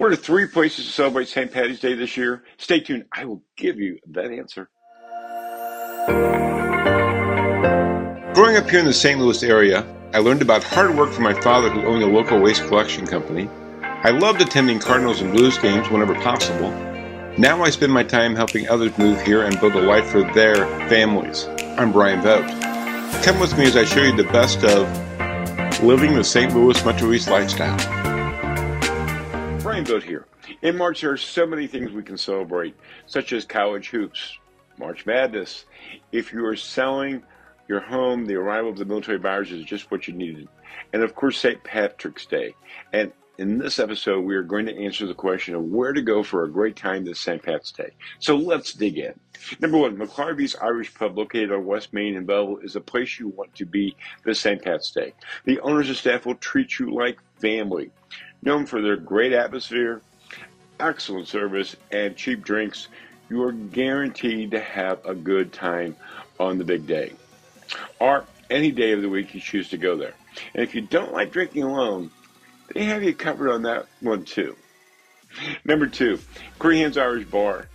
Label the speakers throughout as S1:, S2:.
S1: What are three places to celebrate St. Patty's Day this year? Stay tuned. I will give you that answer. Growing up here in the St. Louis area, I learned about hard work from my father who owned a local waste collection company. I loved attending Cardinals and Blues games whenever possible. Now I spend my time helping others move here and build a life for their families. I'm Brian Vogt. Come with me as I show you the best of living the St. Louis Metro East lifestyle. Vogt here. In March, there are so many things we can celebrate, such as college hoops, March Madness. If you are selling your home, the arrival of the military buyers is just what you needed. And of course, St. Patrick's Day. And in this episode, we are going to answer the question of where to go for a great time this St. Pat's Day. So let's dig in. Number one, McClarvy's Irish Pub, located on West Main in Belleville, is a place you want to be this St. Pat's Day. The owners and staff will treat you like family. Known for their great atmosphere, excellent service, and cheap drinks, you are guaranteed to have a good time on the big day. Or any day of the week you choose to go there. And if you don't like drinking alone, they have you covered on that one too. Number two, Crehan's Irish Bar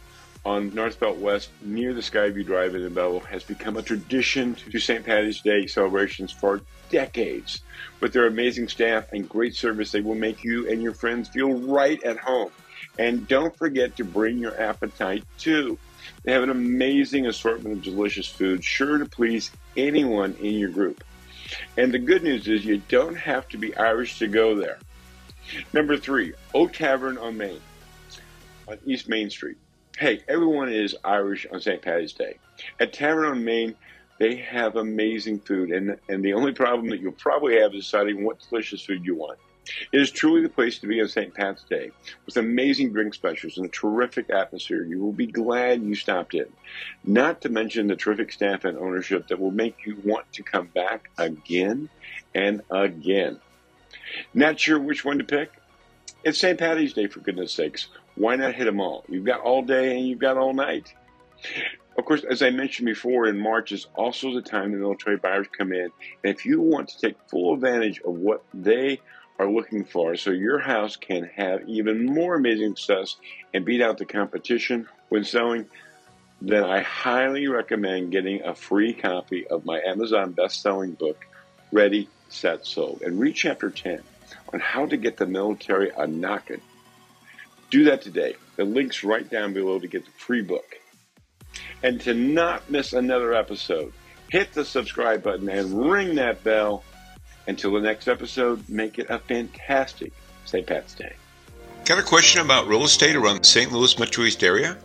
S1: on North Belt West near the Skyview Drive in the Belleville has become a tradition to St. Patty's Day celebrations for decades. With their amazing staff and great service, they will make you and your friends feel right at home. And don't forget to bring your appetite too. They have an amazing assortment of delicious food, sure to please anyone in your group. And the good news is you don't have to be Irish to go there. Number three, Oak Tavern on Main, on East Main Street. Hey, everyone is Irish on St. Patty's Day. At Tavern on Main, they have amazing food, and, and the only problem that you'll probably have is deciding what delicious food you want. It is truly the place to be on St. Pat's Day. With amazing drink specials and a terrific atmosphere, you will be glad you stopped in. Not to mention the terrific staff and ownership that will make you want to come back again and again. Not sure which one to pick? It's St. Patty's Day, for goodness sakes. Why not hit them all? You've got all day and you've got all night. Of course, as I mentioned before, in March is also the time the military buyers come in. And if you want to take full advantage of what they are looking for so your house can have even more amazing success and beat out the competition when selling, then I highly recommend getting a free copy of my Amazon best-selling book, Ready, Set, Sold, and read chapter 10 on how to get the military a knockin'. Do that today. The link's right down below to get the free book. And to not miss another episode, hit the subscribe button and ring that bell until the next episode, make it a fantastic St. Pat's Day. Got a question about real estate around the St. Louis Metro East area?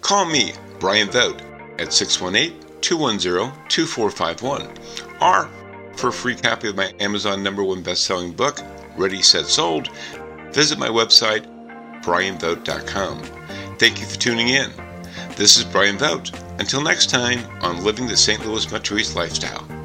S1: Call me, Brian Vogt, at 618 210 2451. Or, for a free copy of my Amazon number one best-selling book, Ready, Set, Sold, visit my website, brianvogt.com. Thank you for tuning in. This is Brian Vogt. Until next time on Living the St. Louis Metro East Lifestyle.